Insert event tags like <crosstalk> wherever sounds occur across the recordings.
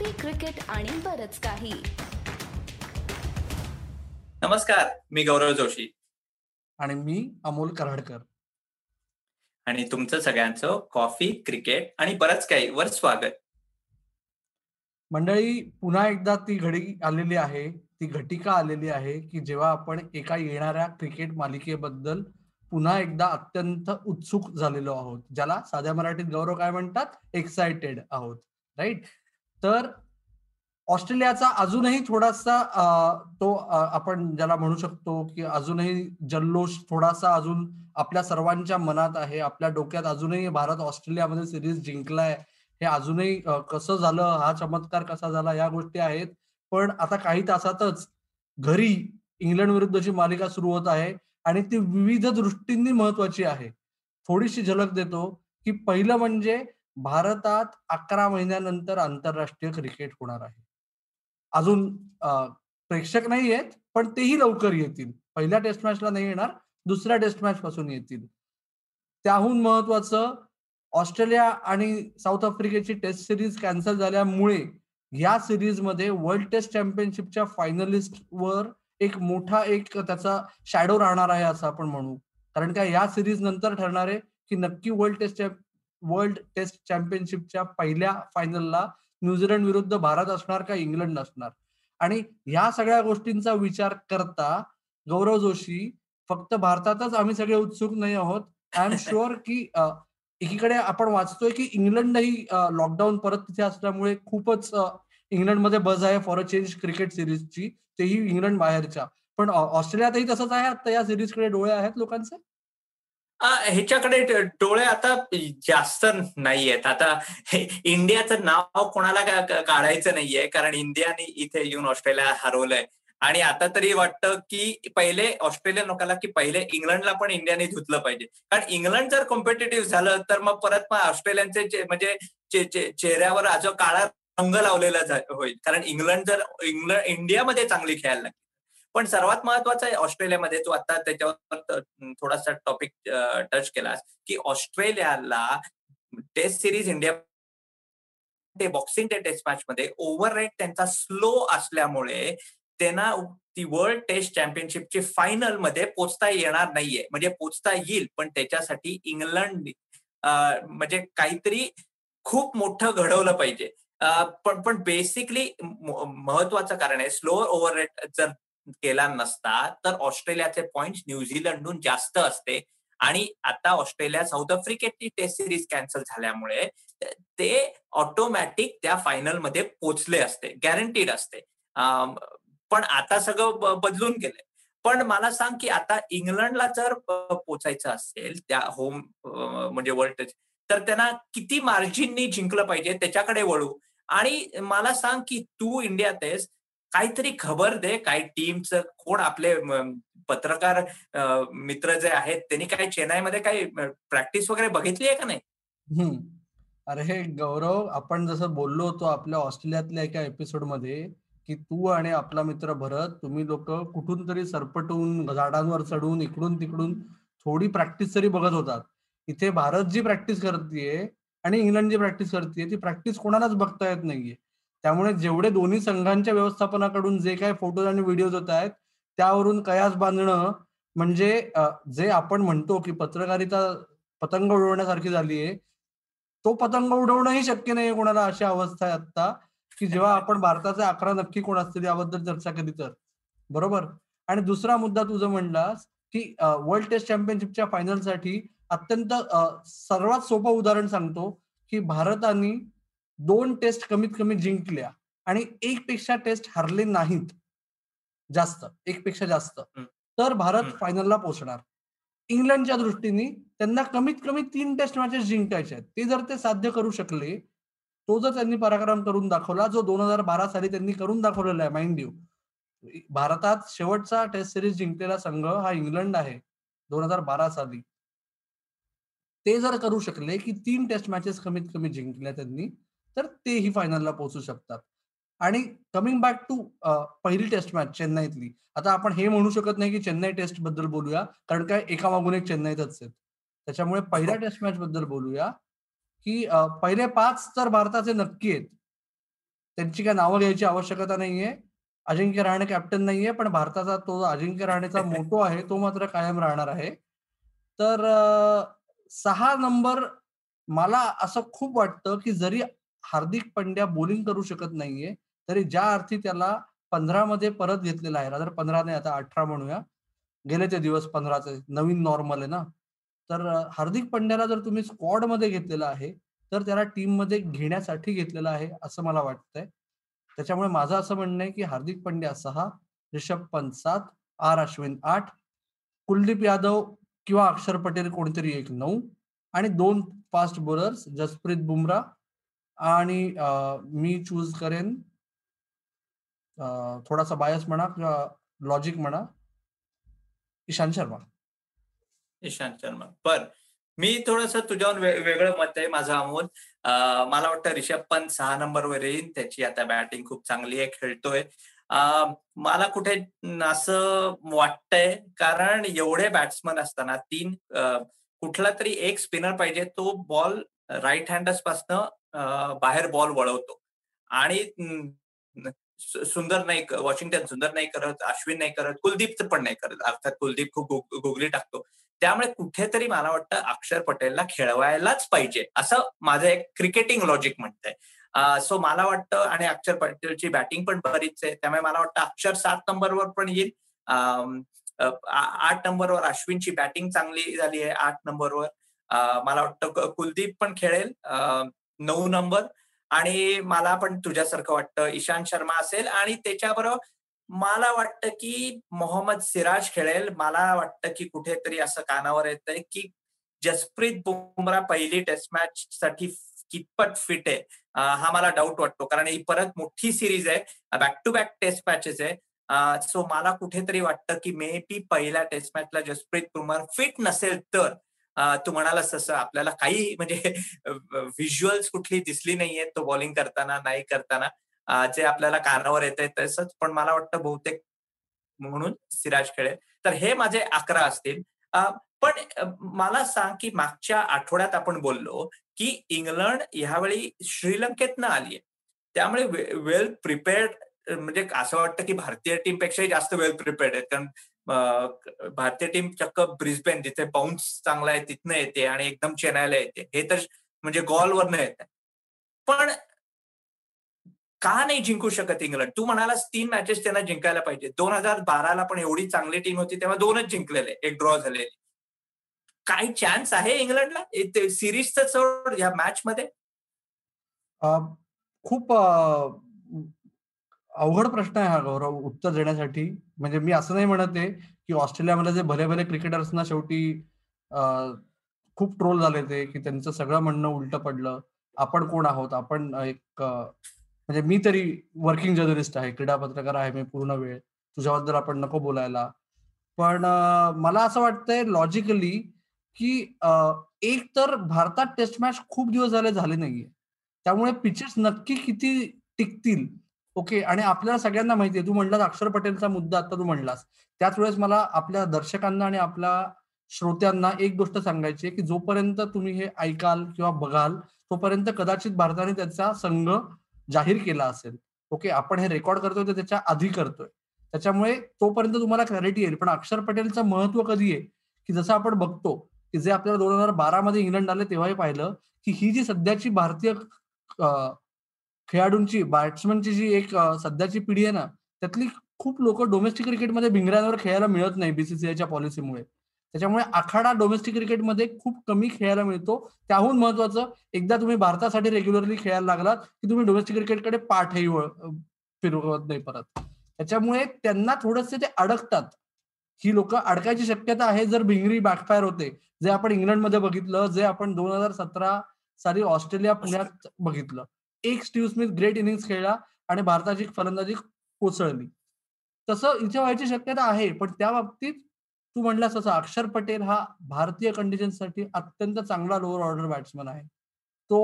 Coffee cricket आणि बरच काही. नमस्कार मी गौरव जोशी. आणि मी अमोल कराडकर. आणि तुमचं सगळ्यांचं कॉफी क्रिकेट आणि बरंच काही वर स्वागत. मंडळी पुन्हा एकदा ती घडी आलेली आहे ती घटिका आलेली आहे की जेव्हा आपण एका येणाऱ्या क्रिकेट मालिकेबद्दल पुन्हा एकदा अत्यंत उत्सुक झालेलो आहोत ज्याला साध्या मराठीत गौरव काय म्हणतात? एक्सायटेड आहोत राईट तर ऑस्ट्रेलियाचा अजूनही थोडासा तो आपण ज्याला म्हणू शकतो की अजूनही जल्लोष थोडासा अजून आपल्या सर्वांच्या मनात आहे. आपल्या डोक्यात अजूनही भारत ऑस्ट्रेलियामध्ये सिरीज जिंकलाय. हे अजूनही कसं झालं हा चमत्कार कसा झाला या गोष्टी आहेत. पण आता काही तासातच घरी इंग्लंड विरुद्धची मालिका सुरू होत आहे आणि ती विविध दृष्टींनी महत्वाची आहे. थोडीशी झलक देतो की पहिलं म्हणजे भारतात अकरा महिन्यानंतर आंतरराष्ट्रीय क्रिकेट होणार आहे. अजून प्रेक्षक नाही आहेत पण तेही लवकर येतील. पहिल्या टेस्ट मॅचला नाही येणार दुसऱ्या टेस्ट मॅच पासून येतील. त्याहून महत्वाचं ऑस्ट्रेलिया आणि साऊथ आफ्रिकेची टेस्ट सिरीज कॅन्सल झाल्यामुळे या सिरीजमध्ये वर्ल्ड टेस्ट चॅम्पियनशिपच्या फायनलिस्ट वर एक मोठा एक त्याचा शॅडो राहणार आहे असं आपण म्हणू. कारण का या सिरीज नंतर ठरणार आहे की नक्की वर्ल्ड टेस्ट वर्ल्ड टेस्ट चॅम्पियनशिपच्या पहिल्या फायनलला न्यूझीलंड विरुद्ध भारत असणार का इंग्लंड असणार आणि ह्या सगळ्या गोष्टींचा विचार करता गौरव जोशी फक्त भारतातच आम्ही सगळे उत्सुक नाही आहोत. आय एम शुअर की एकीकडे आपण वाचतोय की इंग्लंडही लॉकडाऊन परत तिथे असल्यामुळे खूपच इंग्लंडमध्ये बज आहे फॉर अ चेंज क्रिकेट सिरीजची तेही इंग्लंड बाहेरच्या. पण ऑस्ट्रेलियातही तसंच आहे आता या सिरीजकडे डोळे आहेत लोकांचे? ह्याच्याकडे डोळे आता जास्त नाही आहेत आता इंडियाचं नाव कोणाला काढायचं नाहीये कारण इंडियाने इथे येऊन ऑस्ट्रेलिया हरवलंय. आणि आता तरी वाटतं की पहिले ऑस्ट्रेलियन लोकांना की पहिले इंग्लंडला पण इंडियाने धुतलं पाहिजे. कारण इंग्लंड जर कॉम्पिटेटिव्ह झालं तर मग परत मग ऑस्ट्रेलियनचे म्हणजे चेहऱ्यावर आज काळा रंग लावलेला होईल. कारण इंग्लंड जर इंग्लंड इंडियामध्ये चांगली खेळायला लागली. पण सर्वात महत्वाचं आहे ऑस्ट्रेलियामध्ये तू आता त्याच्यावर थोडासा टॉपिक टच केलास की ऑस्ट्रेलियाला टेस्ट सिरीज इंडिया ते बॉक्सिंग डे टेस्ट मॅच मध्ये ओव्हर रेट त्यांचा स्लो असल्यामुळे त्यांना ती वर्ल्ड टेस्ट चॅम्पियनशिपची फायनलमध्ये पोचता येणार नाहीये. म्हणजे पोचता येईल पण त्याच्यासाठी इंग्लंड म्हणजे काहीतरी खूप मोठं घडवलं पाहिजे. पण पण बेसिकली महत्वाचं कारण आहे स्लो ओव्हर रेट जर केला नसता तर ऑस्ट्रेलियाचे पॉइंट न्यूझीलंडहून जास्त असते. आणि आता ऑस्ट्रेलिया साऊथ आफ्रिकेची टेस्ट सिरीज कॅन्सल झाल्यामुळे ते ऑटोमॅटिक त्या फायनलमध्ये पोचले असते गॅरंटीड असते. पण आता सगळं बदलून गेलंय. पण मला सांग की आता इंग्लंडला जर पोचायचं असेल त्या होम म्हणजे वर्ल्ड टेस्ट तर त्यांना किती मार्जिननी जिंकलं पाहिजे त्याच्याकडे वळू. आणि मला सांग की तू इंडियात आहेस काहीतरी खबर दे काही टीमचं कोण आपले पत्रकार मित्र जे आहेत त्यांनी काही चेन्नईमध्ये काही प्रॅक्टिस वगैरे बघितली आहे का नाही? अरे हे गौरव आपण जसं बोललो होतो आपल्या ऑस्ट्रेलियातल्या एका एपिसोडमध्ये की तू आणि आपला मित्र भरत तुम्ही लोक कुठून तरी सरपटून झाडांवर चढून इकडून तिकडून थोडी प्रॅक्टिस तरी बघत होतात. इथे भारत जी प्रॅक्टिस करते आणि इंग्लंड जी प्रॅक्टिस करते ती प्रॅक्टिस कोणालाच बघता येत नाहीये. त्यामुळे जेवढे दोन्ही संघांच्या व्यवस्थापनाकडून जे काही फोटोज आणि व्हिडिओज होत आहेत त्यावरून कयास बांधणं म्हणजे जे आपण म्हणतो की पत्रकारिता पतंग उडवण्यासारखी झालीये तो पतंग उडवणंही शक्य नाही कोणाला अशी अवस्था आहे आता की जेव्हा आपण भारताचे अकरा नक्की कोण असतील याबद्दल चर्चा केली तर. बरोबर? आणि दुसरा मुद्दा तुझं म्हणलास की वर्ल्ड टेस्ट चॅम्पियनशिपच्या फायनलसाठी अत्यंत सर्वात सोपं उदाहरण सांगतो की भारताने दोन टेस्ट कमीत कमी जिंकल्या आणि एक पेक्षा टेस्ट हरले नाहीत. जास्त एक पेक्षा जास्त तर भारत फायनलला पोहोचणार. इंग्लंडच्या दृष्टीने त्यांना कमीत कमी तीन टेस्ट मॅचेस जिंकायचे आहेत. ते जर ते साध्य करू शकले तो जर त्यांनी पराक्रम करून दाखवला जो दोन हजार बारा साली त्यांनी करून दाखवलेला आहे माइंड यू भारतात शेवटचा टेस्ट सिरीज जिंकलेला संघ हा इंग्लंड आहे दोन हजार बारा साली. ते जर करू शकले की तीन टेस्ट मॅचेस कमीत कमी जिंकल्या त्यांनी तर तेही फायनलला पोहोचू शकतात. आणि कमिंग बॅक टू पहिली टेस्ट मॅच चेन्नईतली. आता आपण हे म्हणू शकत नाही की चेन्नई टेस्टबद्दल बोलूया कारण काय एका मागून एक चेन्नईतच आहेत. त्याच्यामुळे पहिल्या टेस्ट हो. मॅच बद्दल बोलूया की पहिले पाच तर भारताचे नक्की आहेत. त्यांची काय नावं घ्यायची आवश्यकता नाहीये. अजिंक्य रहाणे कॅप्टन नाहीये पण भारताचा तो अजिंक्य रहाणेचा <laughs> मोटो आहे तो मात्र कायम राहणार आहे. तर सहा नंबर मला असं खूप वाटतं की जरी हार्दिक पंड्या बोलिंग करू शकत नाहीये. तरी ज्या अर्थी त्याला पंधरा मध्ये परत घेतलेला आहे रादर पंधरा नाही आता अठरा म्हणूया. गेले ते दिवस पंधराचे नवीन नॉर्मल आहे ना. तर हार्दिक पंड्याला जर तुम्ही स्क्वॉडमध्ये घेतलेला आहे तर त्याला टीममध्ये घेण्यासाठी घेतलेला आहे असं मला वाटतंय. त्याच्यामुळे माझं असं म्हणणं आहे की हार्दिक पंड्या सहा रिषभ पंत सात आर अश्विन आठ कुलदीप यादव किंवा अक्षर पटेल कोणतरी एक नऊ आणि दोन फास्ट बॉलर्स जसप्रीत बुमरा आणि मी चूज करेन थोडासा बायस म्हणा किंवा लॉजिक म्हणा ईशांत शर्मा. ईशांत शर्मा. बर. मी थोडस तुझ्यावर वेगळं मत आहे माझं अमोल मला वाटतं रिषभ पंत सहा नंबरवर येईल त्याची आता बॅटिंग खूप चांगली आहे खेळतोय. मला कुठे असं वाटतंय कारण एवढे बॅट्समन असताना तीन कुठला तरी एक स्पिनर पाहिजे तो बॉल राईट हँडर्स पासनं बाहेर बॉल वळवतो. आणि सुंदर नाही वॉशिंग्टन सुंदर नाही करत अश्विन नाही करत कुलदीप पण नाही करत. अर्थात कुलदीप खूप गुगली टाकतो. त्यामुळे कुठेतरी मला वाटतं अक्षर पटेलला खेळवायलाच पाहिजे. असं माझं एक क्रिकेटिंग लॉजिक म्हणतंय. सो मला वाटतं आणि अक्षर पटेलची बॅटिंग पण बरीच आहे. त्यामुळे मला वाटतं अक्षर सात नंबरवर पण येईल. आठ नंबरवर अश्विनची बॅटिंग चांगली झाली आहे आठ नंबरवर. मला वाटतं कुलदीप पण खेळेल. नऊ नंबर. आणि मला पण तुझ्यासारखं वाटतं. ईशांत शर्मा असेल आणि त्याच्याबरोबर मला वाटतं की मोहम्मद सिराज खेळेल. मला वाटतं की कुठेतरी असं कानावर येतंय की जसप्रीत बुमरा पहिली टेस्ट मॅच साठी कितपत फिट आहे. हा मला डाऊट वाटतो. कारण ही परत मोठी सिरीज आहे. Back to back test matches आहे. सो मला कुठेतरी वाटतं की मे बी पहिल्या टेस्ट मॅचला जसप्रीत बुमरा फिट नसेल तर तू म्हणालास तसं आपल्याला काही म्हणजे व्हिज्युअल्स कुठली दिसली नाहीये तो बॉलिंग करताना नाही करताना. जे आपल्याला कानावर येत आहे तसंच पण मला वाटतं बहुतेक म्हणून सिराज खेळेल. तर हे माझे अकरा असतील. पण मला सांग की मागच्या आठवड्यात आपण बोललो की इंग्लंड ह्यावेळी श्रीलंकेतनं आली आहे त्यामुळे वेल प्रिपेअर्ड म्हणजे असं वाटतं की भारतीय टीमपेक्षाही जास्त वेल प्रिपेअर्ड आहेत. कारण भारतीय टीम चक्क ब्रिस्बेन जिथे बाउन्स चांगला आहे तिथनं येते आणि एकदम चेन्नईला येते. हे तर म्हणजे गॉलवरनं येत पण का नाही जिंकू शकत इंग्लंड? तू म्हणालास तीन मॅचेस त्यांना जिंकायला पाहिजे. दोन हजार बाराला पण एवढी चांगली टीम होती तेव्हा दोनच जिंकलेले. एक ड्रॉ झालेले. काही चान्स आहे इंग्लंडला? सिरीजचं चढ या मॅच मध्ये. खूप अवघड प्रश्न आहे हा गौरव. उत्तर देण्यासाठी. म्हणजे मी असं नाही म्हणत आहे की ऑस्ट्रेलियामध्ये जे भले भले क्रिकेटर्सना शेवटी खूप ट्रोल झाले ते की त्यांचं सगळं म्हणणं उलट पडलं. आपण कोण आहोत? आपण एक म्हणजे मी तरी वर्किंग जर्नलिस्ट आहे क्रीडा पत्रकार आहे मी पूर्ण वेळ. तुझ्याबद्दल आपण नको बोलायला. पण मला असं वाटतंय लॉजिकली की एक तर भारतात टेस्ट मॅच खूप दिवस झाले झाले नाहीये. त्यामुळे पिचेस नक्की किती टिकतील? ओके आणि आपल्याला सगळ्यांना माहिती आहे तू म्हणलास अक्षर पटेलचा मुद्दा आता तू म्हणलास. त्याच वेळेस मला आपल्या दर्शकांना आणि आपल्या श्रोत्यांना एक गोष्ट सांगायची आहे की जोपर्यंत तुम्ही हे ऐकाल किंवा बघाल तोपर्यंत कदाचित भारताने त्याचा संघ जाहीर केला असेल. ओके आपण हे रेकॉर्ड करतोय तर त्याच्या आधी करतोय. त्याच्यामुळे तोपर्यंत तुम्हाला क्लॅरिटी येईल. पण अक्षर पटेलचं महत्त्व कधी आहे? की जसं आपण बघतो की जे आपल्याला दोन हजार बारा मध्ये इंग्लंड आले तेव्हाही पाहिलं की ही जी सध्याची भारतीय खेळाडूंची बॅट्समनची जी एक सध्याची पिढी आहे ना त्यातली खूप लोक डोमेस्टिक क्रिकेटमध्ये भिंगऱ्यांवर खेळायला मिळत नाही बीसीसीआयच्या पॉलिसीमुळे त्याच्यामुळे आखाडा डोमेस्टिक क्रिकेटमध्ये खूप कमी खेळायला मिळतो. त्याहून महत्वाचं एकदा तुम्ही भारतासाठी रेग्युलरली खेळायला लागलात की तुम्ही डोमेस्टिक क्रिकेटकडे पाठही फिरवत नाही परत. त्याच्यामुळे त्यांना थोडंसे ते अडकतात. ही लोक अडकायची शक्यता आहे जर भिंगरी बॅकफायर होते. जे आपण इंग्लंडमध्ये बघितलं जे आपण दोन हजार सतरा साली ऑस्ट्रेलिया पुण्यात बघितलं. एक स्टीव्ह स्मिथ ग्रेट इनिंग्स खेळला आणि भारताची फलंदाजी कोसळली. तसं इथे व्हायची शक्यता आहे पण त्या बाबतीत तू म्हणलास तसं अक्षर पटेल हा भारतीय कंडिशनसाठी अत्यंत चांगला लोअर ऑर्डर बॅट्समन आहे. तो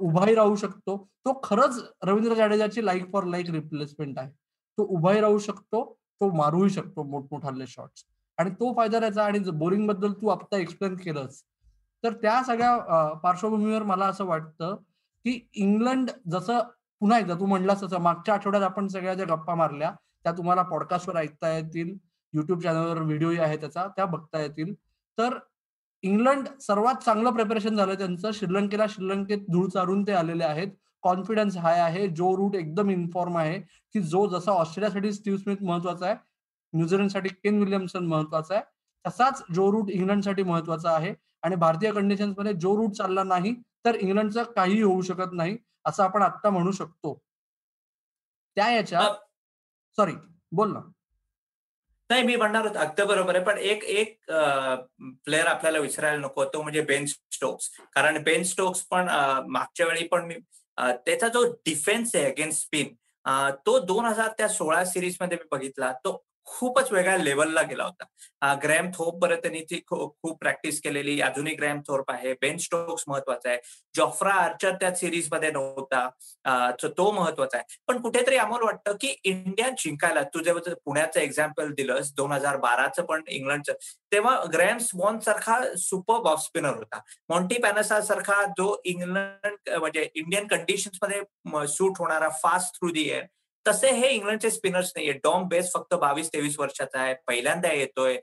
उभाही राहू शकतो. तो खरंच रवींद्र जाडेजाची लाईक फॉर लाईक रिप्लेसमेंट आहे. तो उभाही राहू शकतो तो मारूही शकतो मोठमोठाले शॉट्स आणि तो फायदा त्याचा आणि बोरिंगबद्दल तू आता एक्सप्लेन केलंस तर त्या सगळ्या पार्श्वभूमीवर मला असं वाटतं की इंग्लंड जसं पुन्हा एकदा तू म्हणलास तसं मागच्या आठवड्यात आपण सगळ्या ज्या गप्पा मारल्या त्या तुम्हाला पॉडकास्टवर ऐकता येतील युट्यूब चॅनलवर व्हिडिओ आहे त्याचा त्या बघता येतील. तर इंग्लंड सर्वात चांगलं प्रिपरेशन झालं त्यांचं. श्रीलंकेला श्रीलंकेत धूळ चारून ते आलेले आहेत. कॉन्फिडन्स हाय आहे. जो रूट एकदम इन्फॉर्म आहे की जो जसा ऑस्ट्रेलियासाठी स्टीव्ह स्मिथ महत्त्वाचा आहे न्यूझीलंडसाठी केन विल्यमसन महत्त्वाचा आहे तसाच जो रूट इंग्लंडसाठी महत्त्वाचा आहे. आणि भारतीय कंडिशन्समध्ये जो रूट चालला नाही तर इंग्लंडचं काही होऊ शकत नाही असं आपण आता म्हणू शकतो. त्या याच्यात सॉरी बोल ना. नाही मी म्हणणार होतो अगदी बरोबर आहे पण एक एक प्लेअर आपल्याला विसरायला नको तो म्हणजे बेन स्टोक्स. कारण बेन स्टोक्स पण मागच्या वेळी पण मी त्याचा जो डिफेन्स आहे अगेन्स्ट स्पिन तो दोन हजार त्या सोळा सिरीजमध्ये मी बघितला तो खूपच वेगळ्या लेवलला गेला होता. ग्रॅम थोप बरं त्यांनी ती खूप प्रॅक्टिस केलेली. अजूनही ग्रॅम थोप आहे. बेन स्टोक्स महत्त्वाचा आहे. जॉफ्रा आर्चर त्या सिरीजमध्ये नव्हता. तो महत्त्वाचा आहे. पण कुठेतरी आम्हाला वाटतं की इंडिया जिंकायला तुझे पुण्याचं एक्झाम्पल दिलंस दोन हजार बाराचं पण इंग्लंडचं तेव्हा ग्रॅम स्वॉन सारखा सुपर ऑफ स्पिनर होता. मॉन्टी पॅनसा सारखा जो इंग्लंड म्हणजे इंडियन कंडिशन्समध्ये सूट होणारा फास्ट थ्रू दी एअर तसे हे इंग्लंडचे स्पिनर्स नाहीये. डॉम बेस फक्त बावीस तेवीस वर्षाचा आहे. पहिल्यांदा येतोय.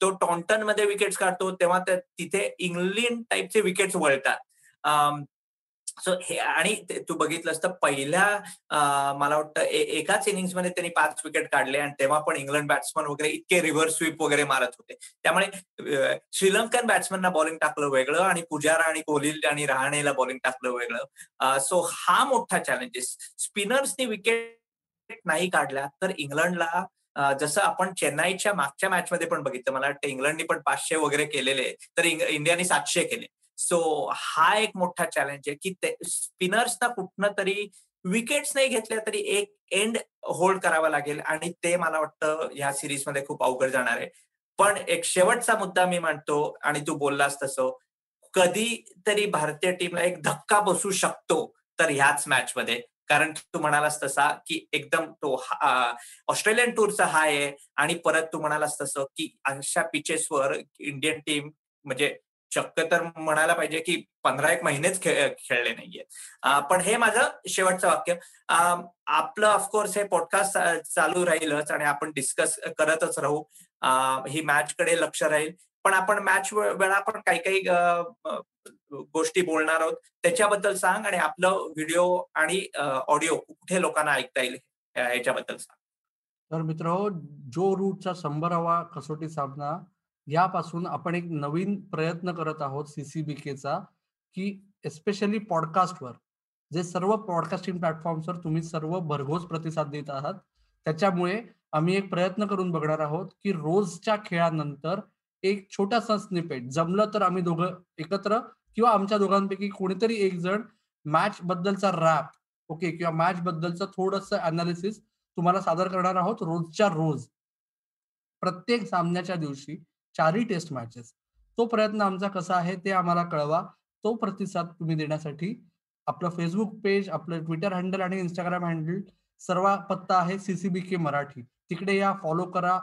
तो टॉन्टनमध्ये विकेट्स काढतो. तेव्हा तिथे इंग्लंड टाईपचे विकेट्स वळतात. सो हे आणि तू बघितलंस तर पहिल्या मला वाटतं एकाच इनिंग्समध्ये त्यांनी पाच विकेट काढले आणि तेव्हा पण इंग्लंड बॅट्समन वगैरे इतके रिव्हर्स स्वीप वगैरे मारत होते. त्यामुळे श्रीलंकन बॅट्समनना बॉलिंग टाकलं वेगळं आणि पुजारा आणि कोहली आणि रहाणेला बॉलिंग टाकलं वेगळं. सो हा मोठा चॅलेंजेस स्पिनर्सनी विकेट नाही काढल्या तर इंग्लंडला जसं आपण चेन्नईच्या मागच्या मॅचमध्ये पण बघितलं मला वाटतं इंग्लंडनी पण पाचशे वगैरे केलेले तर इंडियाने सातशे केले. सो हा एक मोठा चॅलेंज आहे की स्पिनर्सना कुठनं तरी विकेट्स नाही घेतल्या तरी एक एंड होल्ड करावा लागेल आणि ते मला वाटतं या सिरीजमध्ये खूप अवघड जाणार आहे. पण एक शेवटचा मुद्दा मी म्हणतो आणि तू बोललास तसं कधी तरी भारतीय टीमला एक धक्का बसू शकतो तर ह्याच मॅचमध्ये कारण तू म्हणालास तसा की एकदम तो ऑस्ट्रेलियन टूरचा हाय आहे आणि परत तू म्हणालास तसं की अशा पिचेसवर इंडियन टीम म्हणजे चक्क तर म्हणायला पाहिजे की पंधरा एक महिनेच खेळले नाहीये पण हे माझं शेवटचं वाक्य. आपलं ऑफकोर्स हे पॉडकास्ट चालू राहीलच आणि आपण डिस्कस करतच राहू. ही मॅच कडे लक्ष राहील. पण आपण मॅच वेळा पण काही काही गोष्टी बोलणार आहोत. त्याच्याबद्दल सांग आणि आपलं व्हिडिओ आणि ऑडिओ कुठे लोकांना ऐकता येईल याच्याबद्दल सांग. तर मित्र जो रूटचा शंभरावा कसोटी सामना यापासून आपण एक नवीन प्रयत्न करत आहोत सीसीबीकेचा की एस्पेशली पॉडकास्टवर जे सर्व पॉडकास्टिंग प्लॅटफॉर्मवर तुम्ही सर्व भरघोस प्रतिसाद देत आहात त्याच्यामुळे आम्ही एक प्रयत्न करून बघणार आहोत की रोजच्या खेळानंतर एक छोटासा स्निपेट जमलं तर आम्ही दोघं एकत्र किंवा आमच्या दोघांपैकी कोणीतरी एक जण मॅच बद्दलचा रॅप ओके किंवा मॅच बद्दलचं थोडस अनालिसिस तुम्हाला सादर करणार आहोत रोजच्या रोज. प्रत्येक सामन्याच्या दिवशी चारही टेस्ट मॅचेस तो प्रयत्न आमचा कसा आहे ते आम्हाला कळवा. तो प्रतिसाद तुम्ही देण्यासाठी आपलं फेसबुक पेज आपलं ट्विटर हँडल आणि इंस्टाग्राम हँडल सर्व पत्ता आहे सीसीबी के मराठी. तिकडे या फॉलो करा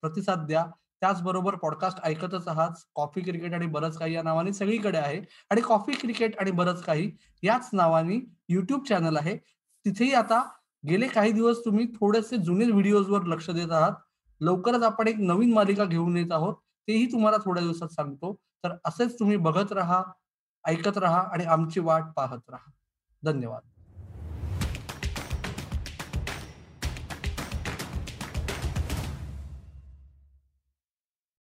प्रतिसाद द्या. त्याचबरोबर पॉडकास्ट ऐकतच आहात. कॉफी क्रिकेट आणि बरंच काही या नावाने सगळीकडे आहे. आणि कॉफी क्रिकेट आणि बरंच काही याच नावाने युट्यूब चॅनल आहे. तिथेही आता गेले काही दिवस तुम्ही थोडेसे जुने व्हिडिओजवर लक्ष देत आहात. लवकरच आपण एक नवीन मालिका घेऊन येत आहोत. तेही तुम्हाला थोड्या दिवसात सांगतो. तर असेच तुम्ही बघत राहा ऐकत राहा आणि आमची वाट पाहत राहा. धन्यवाद.